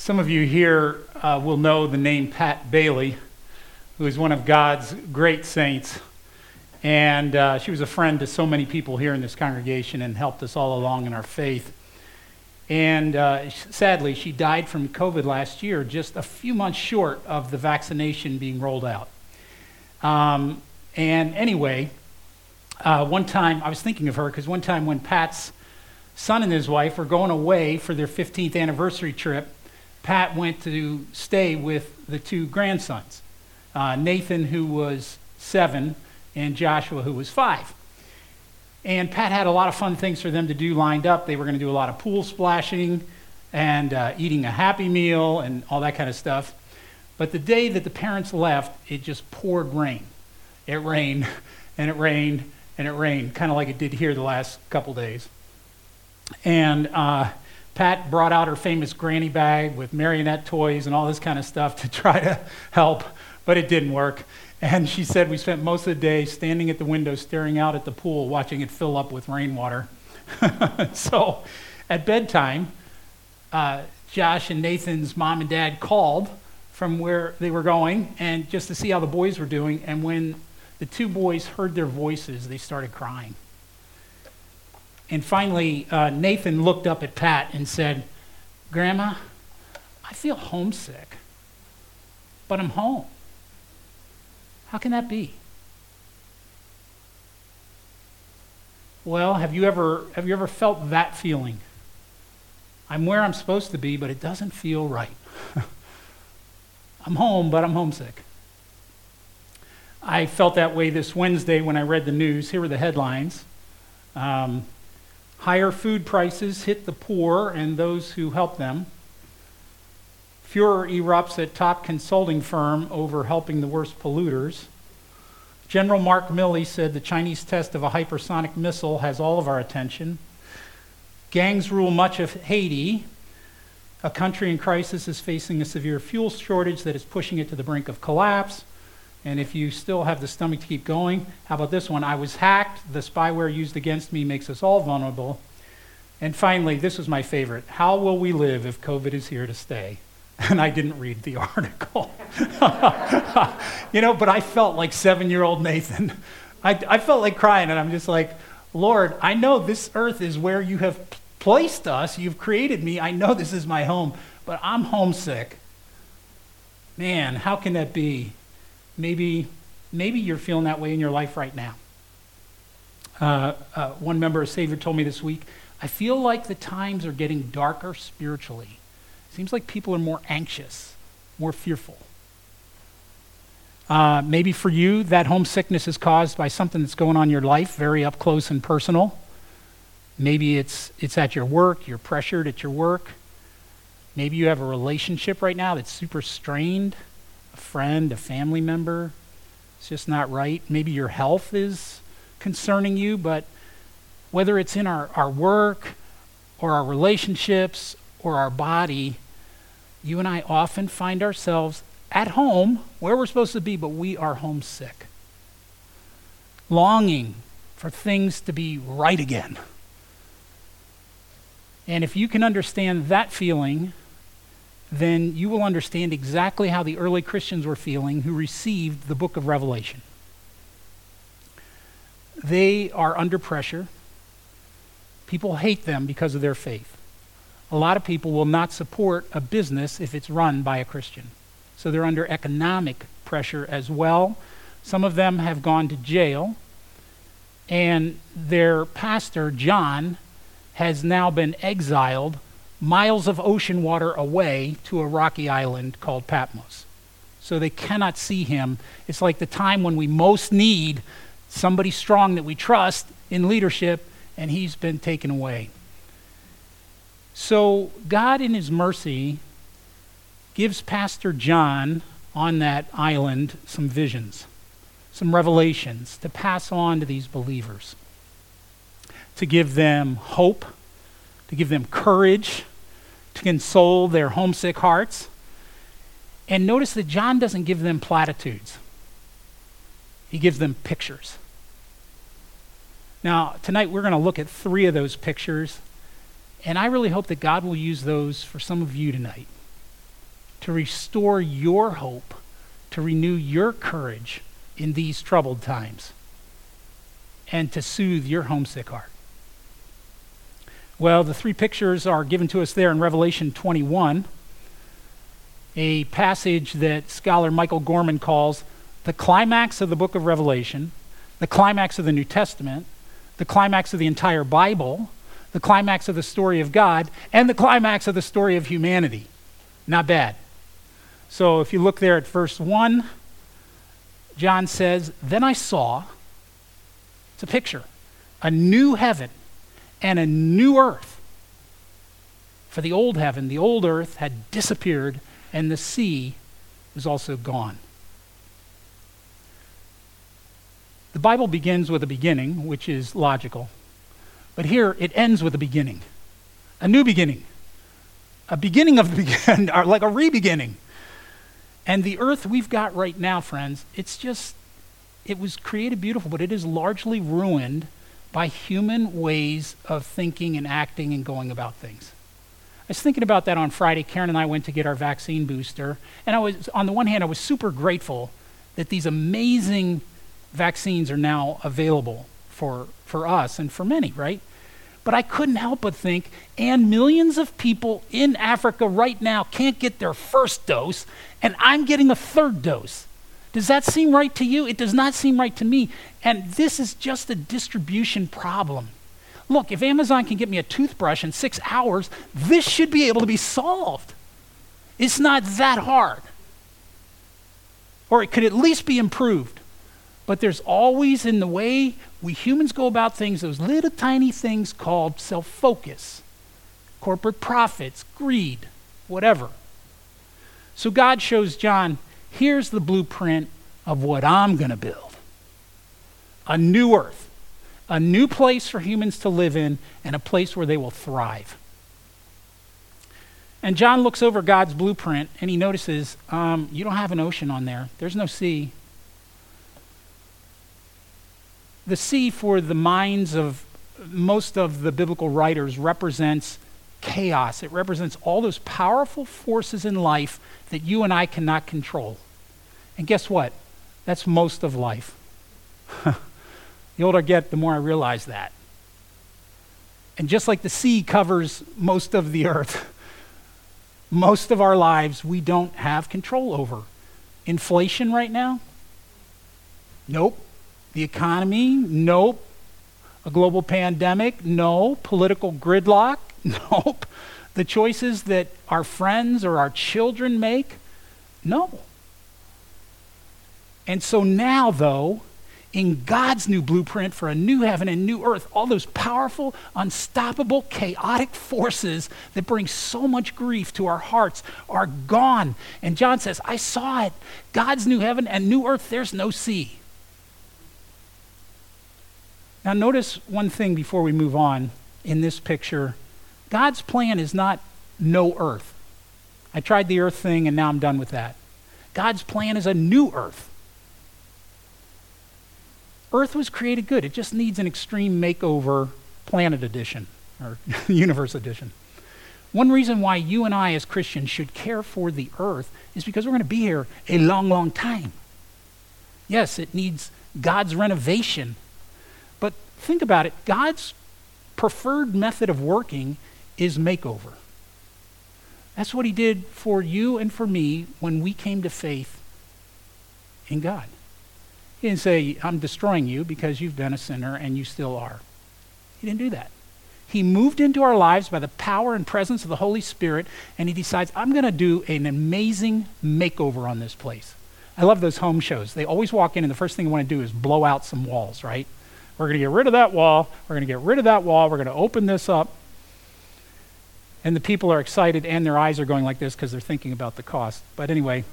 Some of you here uh, will know the name Pat Bailey, who is one of God's great saints. And uh, she was a friend to so many people here in this congregation and helped us all along in our faith. And uh, sadly, she died from COVID last year, just a few months short of the vaccination being rolled out. Um, and anyway, uh, one time, I was thinking of her because one time when Pat's son and his wife were going away for their 15th anniversary trip, Pat went to stay with the two grandsons uh, Nathan, who was seven, and Joshua, who was five. And Pat had a lot of fun things for them to do lined up. They were going to do a lot of pool splashing and uh, eating a happy meal and all that kind of stuff. But the day that the parents left, it just poured rain. It rained and it rained and it rained, kind of like it did here the last couple days. And uh, Pat brought out her famous granny bag with marionette toys and all this kind of stuff to try to help, but it didn't work. And she said we spent most of the day standing at the window staring out at the pool, watching it fill up with rainwater. so at bedtime, uh, Josh and Nathan's mom and dad called from where they were going and just to see how the boys were doing. And when the two boys heard their voices, they started crying. And finally, uh, Nathan looked up at Pat and said, Grandma, I feel homesick, but I'm home. How can that be? Well, have you ever, have you ever felt that feeling? I'm where I'm supposed to be, but it doesn't feel right. I'm home, but I'm homesick. I felt that way this Wednesday when I read the news. Here were the headlines. Um, Higher food prices hit the poor and those who help them. Furor erupts at top consulting firm over helping the worst polluters. General Mark Milley said the Chinese test of a hypersonic missile has all of our attention. Gangs rule much of Haiti. A country in crisis is facing a severe fuel shortage that is pushing it to the brink of collapse. And if you still have the stomach to keep going, how about this one? I was hacked. The spyware used against me makes us all vulnerable. And finally, this was my favorite. How will we live if COVID is here to stay? And I didn't read the article. you know, but I felt like seven year old Nathan. I, I felt like crying, and I'm just like, Lord, I know this earth is where you have placed us. You've created me. I know this is my home, but I'm homesick. Man, how can that be? Maybe, maybe you're feeling that way in your life right now. Uh, uh, one member of Savior told me this week, I feel like the times are getting darker spiritually. Seems like people are more anxious, more fearful. Uh, maybe for you, that homesickness is caused by something that's going on in your life, very up close and personal. Maybe it's, it's at your work, you're pressured at your work. Maybe you have a relationship right now that's super strained a friend, a family member. It's just not right. Maybe your health is concerning you, but whether it's in our, our work or our relationships or our body, you and I often find ourselves at home where we're supposed to be, but we are homesick, longing for things to be right again. And if you can understand that feeling, then you will understand exactly how the early Christians were feeling who received the book of Revelation. They are under pressure. People hate them because of their faith. A lot of people will not support a business if it's run by a Christian. So they're under economic pressure as well. Some of them have gone to jail, and their pastor, John, has now been exiled miles of ocean water away to a rocky island called Patmos. So they cannot see him. It's like the time when we most need somebody strong that we trust in leadership, and he's been taken away. So God, in his mercy, gives Pastor John on that island some visions, some revelations to pass on to these believers, to give them hope, to give them courage to console their homesick hearts. And notice that John doesn't give them platitudes, he gives them pictures. Now, tonight we're going to look at three of those pictures, and I really hope that God will use those for some of you tonight. to restore your hope, to renew your courage in these troubled times, and to soothe your homesick heart. Well, the three pictures are given to us there in Revelation 21, a passage that scholar Michael Gorman calls the climax of the book of Revelation, the climax of the New Testament, the climax of the entire Bible, the climax of the story of God, and the climax of the story of humanity. Not bad. So if you look there at verse 1, John says, Then I saw, it's a picture, a new heaven and a new earth. For the old heaven, the old earth had disappeared, and the sea was also gone. The Bible begins with a beginning, which is logical. But here it ends with a beginning, a new beginning, a beginning of the beginning, like a re-beginning. And the earth we've got right now, friends, it's just, it was created beautiful, but it is largely ruined by human ways of thinking and acting and going about things. I was thinking about that on Friday. Karen and I went to get our vaccine booster. And I was, on the one hand, I was super grateful that these amazing vaccines are now available for, for us and for many, right? But I couldn't help but think, and millions of people in Africa right now can't get their first dose, and I'm getting a third dose. Does that seem right to you? It does not seem right to me. And this is just a distribution problem. Look, if Amazon can get me a toothbrush in six hours, this should be able to be solved. It's not that hard. Or it could at least be improved. But there's always, in the way we humans go about things, those little tiny things called self focus, corporate profits, greed, whatever. So God shows John here's the blueprint of what I'm going to build a new earth, a new place for humans to live in, and a place where they will thrive. And John looks over God's blueprint and he notices um, you don't have an ocean on there, there's no sea. The sea, for the minds of most of the biblical writers, represents chaos. It represents all those powerful forces in life that you and I cannot control. And guess what? That's most of life. the older I get, the more I realize that. And just like the sea covers most of the earth, most of our lives we don't have control over. Inflation right now? Nope. The economy? Nope. A global pandemic? No. Political gridlock? Nope. The choices that our friends or our children make? No. And so now, though, in God's new blueprint for a new heaven and new earth, all those powerful, unstoppable, chaotic forces that bring so much grief to our hearts are gone. And John says, I saw it. God's new heaven and new earth, there's no sea. Now, notice one thing before we move on in this picture God's plan is not no earth. I tried the earth thing and now I'm done with that. God's plan is a new earth. Earth was created good, it just needs an extreme makeover planet edition or universe edition. One reason why you and I, as Christians, should care for the earth is because we're going to be here a long, long time. Yes, it needs God's renovation But Think about it God's preferred method of working is makeover. That's what He did for you and for me when we came to faith in God. He didn't say, I'm destroying you because you've been a sinner and you still are. He didn't do that. He moved into our lives by the power and presence of the Holy Spirit, and he decides, I'm going to do an amazing makeover on this place. I love those home shows. They always walk in, and the first thing they want to do is blow out some walls, right? We're going to get rid of that wall. We're going to get rid of that wall. We're going to open this up. And the people are excited and their eyes are going like this because they're thinking about the cost. But anyway,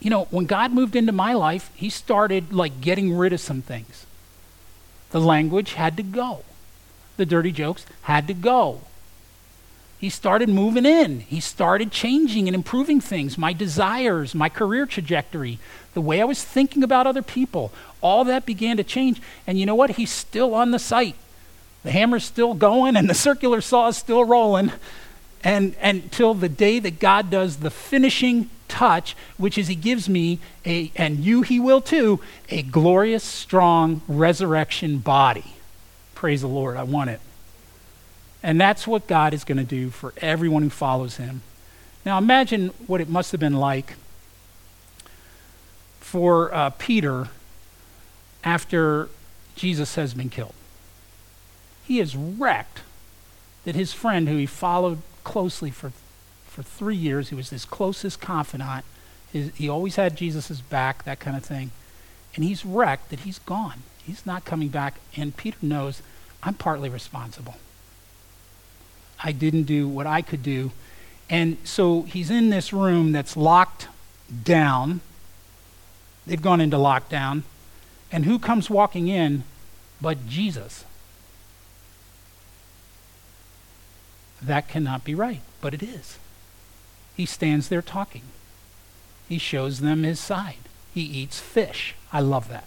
you know, when God moved into my life, He started like getting rid of some things. The language had to go, the dirty jokes had to go. He started moving in. He started changing and improving things my desires, my career trajectory, the way I was thinking about other people. All that began to change. And you know what? He's still on the site. The hammer's still going and the circular saw is still rolling. and until the day that God does the finishing touch, which is He gives me a, and you He will too, a glorious, strong resurrection body. Praise the Lord. I want it. And that's what God is going to do for everyone who follows Him. Now imagine what it must have been like for uh, Peter after Jesus has been killed. He is wrecked that his friend, who he followed closely for, for three years, he was his closest confidant, his, he always had Jesus' back, that kind of thing, and he's wrecked that he's gone. He's not coming back, and Peter knows I'm partly responsible. I didn't do what I could do. And so he's in this room that's locked down. They've gone into lockdown. And who comes walking in but Jesus? That cannot be right, but it is. He stands there talking. He shows them his side. He eats fish. I love that.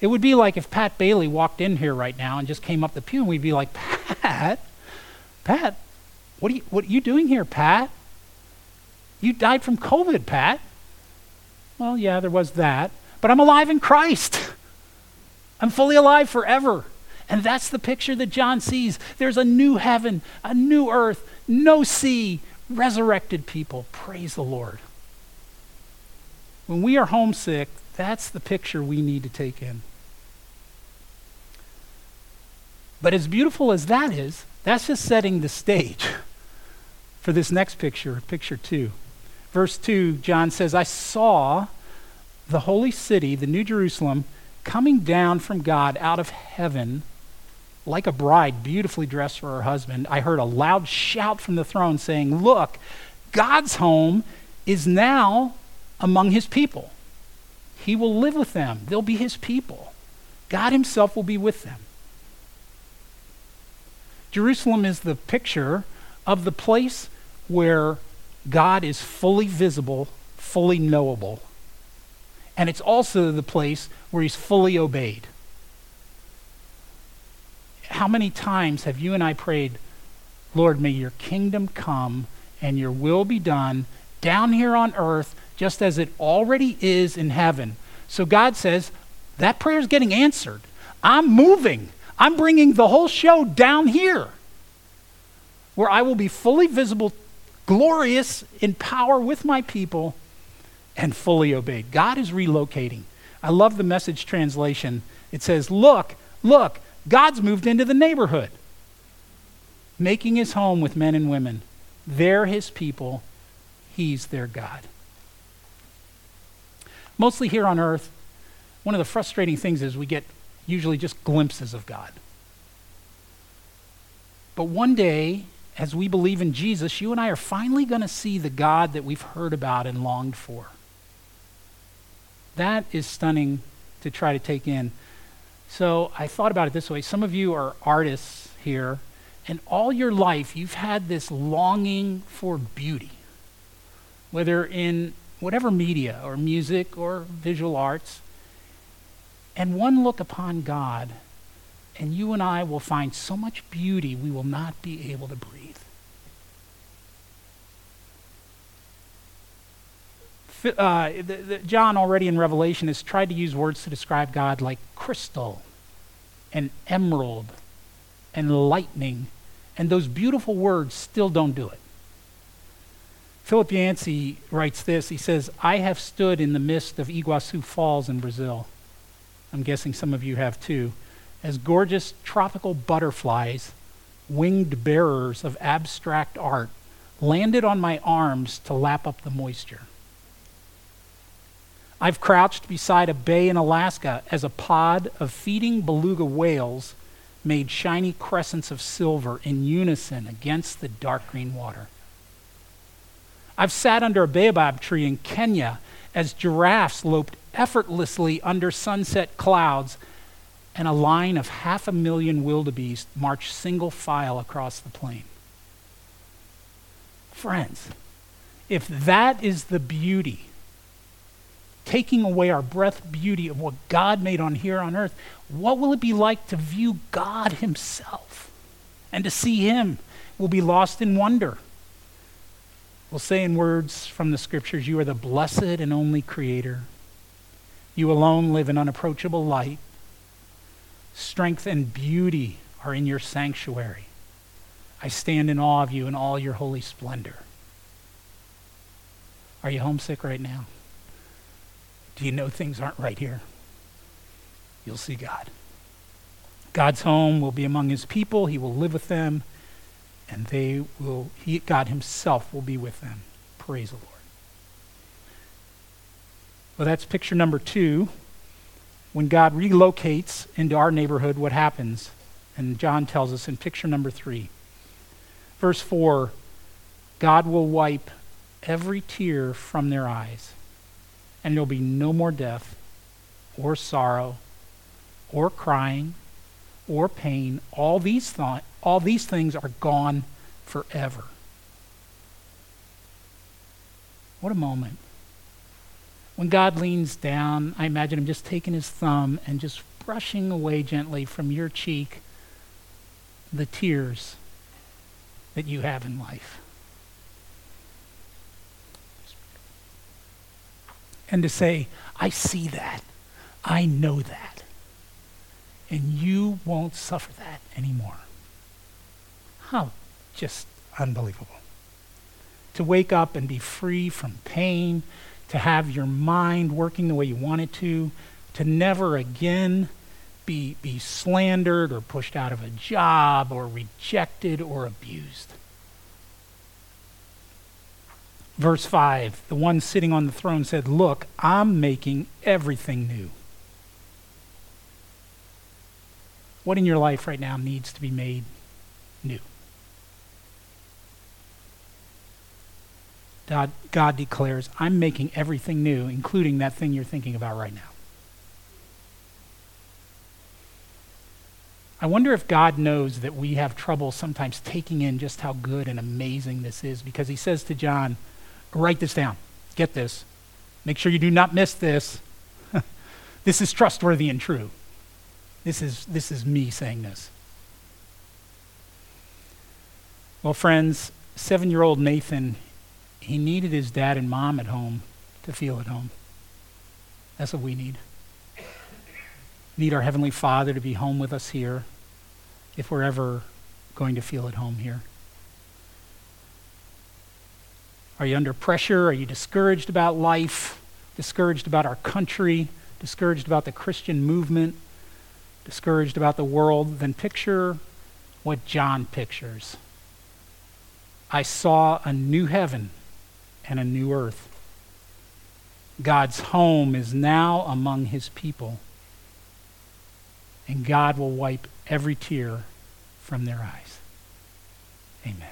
It would be like if Pat Bailey walked in here right now and just came up the pew and we'd be like, Pat, Pat, what are you, what are you doing here, Pat? You died from COVID, Pat. Well, yeah, there was that. But I'm alive in Christ. I'm fully alive forever. And that's the picture that John sees. There's a new heaven, a new earth, no sea, resurrected people. Praise the Lord. When we are homesick, that's the picture we need to take in. But as beautiful as that is, that's just setting the stage for this next picture, picture two. Verse 2, John says, I saw the holy city, the New Jerusalem, coming down from God out of heaven like a bride beautifully dressed for her husband. I heard a loud shout from the throne saying, Look, God's home is now among his people. He will live with them, they'll be his people. God himself will be with them. Jerusalem is the picture of the place where God is fully visible, fully knowable. And it's also the place where he's fully obeyed. How many times have you and I prayed, Lord, may your kingdom come and your will be done down here on earth just as it already is in heaven? So God says, that prayer is getting answered. I'm moving. I'm bringing the whole show down here where I will be fully visible, glorious in power with my people, and fully obeyed. God is relocating. I love the message translation. It says, Look, look, God's moved into the neighborhood, making his home with men and women. They're his people, he's their God. Mostly here on earth, one of the frustrating things is we get usually just glimpses of God. But one day, as we believe in Jesus, you and I are finally going to see the God that we've heard about and longed for. That is stunning to try to take in. So I thought about it this way some of you are artists here, and all your life you've had this longing for beauty, whether in whatever media or music or visual arts. And one look upon God, and you and I will find so much beauty we will not be able to breathe. Uh, the, the, John already in Revelation has tried to use words to describe God like crystal and emerald and lightning, and those beautiful words still don't do it. Philip Yancey writes this. He says, I have stood in the midst of Iguazu Falls in Brazil. I'm guessing some of you have too. As gorgeous tropical butterflies, winged bearers of abstract art, landed on my arms to lap up the moisture. I've crouched beside a bay in Alaska as a pod of feeding beluga whales made shiny crescents of silver in unison against the dark green water. I've sat under a baobab tree in Kenya as giraffes loped effortlessly under sunset clouds and a line of half a million wildebeest marched single file across the plain. Friends, if that is the beauty taking away our breath beauty of what God made on here on earth, what will it be like to view God Himself and to see Him We'll be lost in wonder. We'll say in words from the scriptures, You are the blessed and only Creator. You alone live in unapproachable light. Strength and beauty are in your sanctuary. I stand in awe of you in all your holy splendor. Are you homesick right now? Do you know things aren't right here? You'll see God. God's home will be among his people, he will live with them, and they will he, God himself will be with them. Praise the Lord. Well, that's picture number 2. When God relocates into our neighborhood, what happens? And John tells us in picture number 3. Verse 4 God will wipe every tear from their eyes, and there'll be no more death, or sorrow, or crying, or pain. All these, th- all these things are gone forever. What a moment. When God leans down, I imagine him just taking his thumb and just brushing away gently from your cheek the tears that you have in life. And to say, I see that. I know that. And you won't suffer that anymore. How just unbelievable. To wake up and be free from pain, to have your mind working the way you want it to, to never again be, be slandered or pushed out of a job or rejected or abused. Verse 5 The one sitting on the throne said, Look, I'm making everything new. What in your life right now needs to be made new? God, God declares, I'm making everything new, including that thing you're thinking about right now. I wonder if God knows that we have trouble sometimes taking in just how good and amazing this is because he says to John, Write this down. Get this. Make sure you do not miss this. this is trustworthy and true. This is, this is me saying this. Well, friends, seven year old Nathan, he needed his dad and mom at home to feel at home. That's what we need. Need our Heavenly Father to be home with us here if we're ever going to feel at home here. Are you under pressure? Are you discouraged about life? Discouraged about our country? Discouraged about the Christian movement? Discouraged about the world? Then picture what John pictures. I saw a new heaven and a new earth. God's home is now among his people, and God will wipe every tear from their eyes. Amen.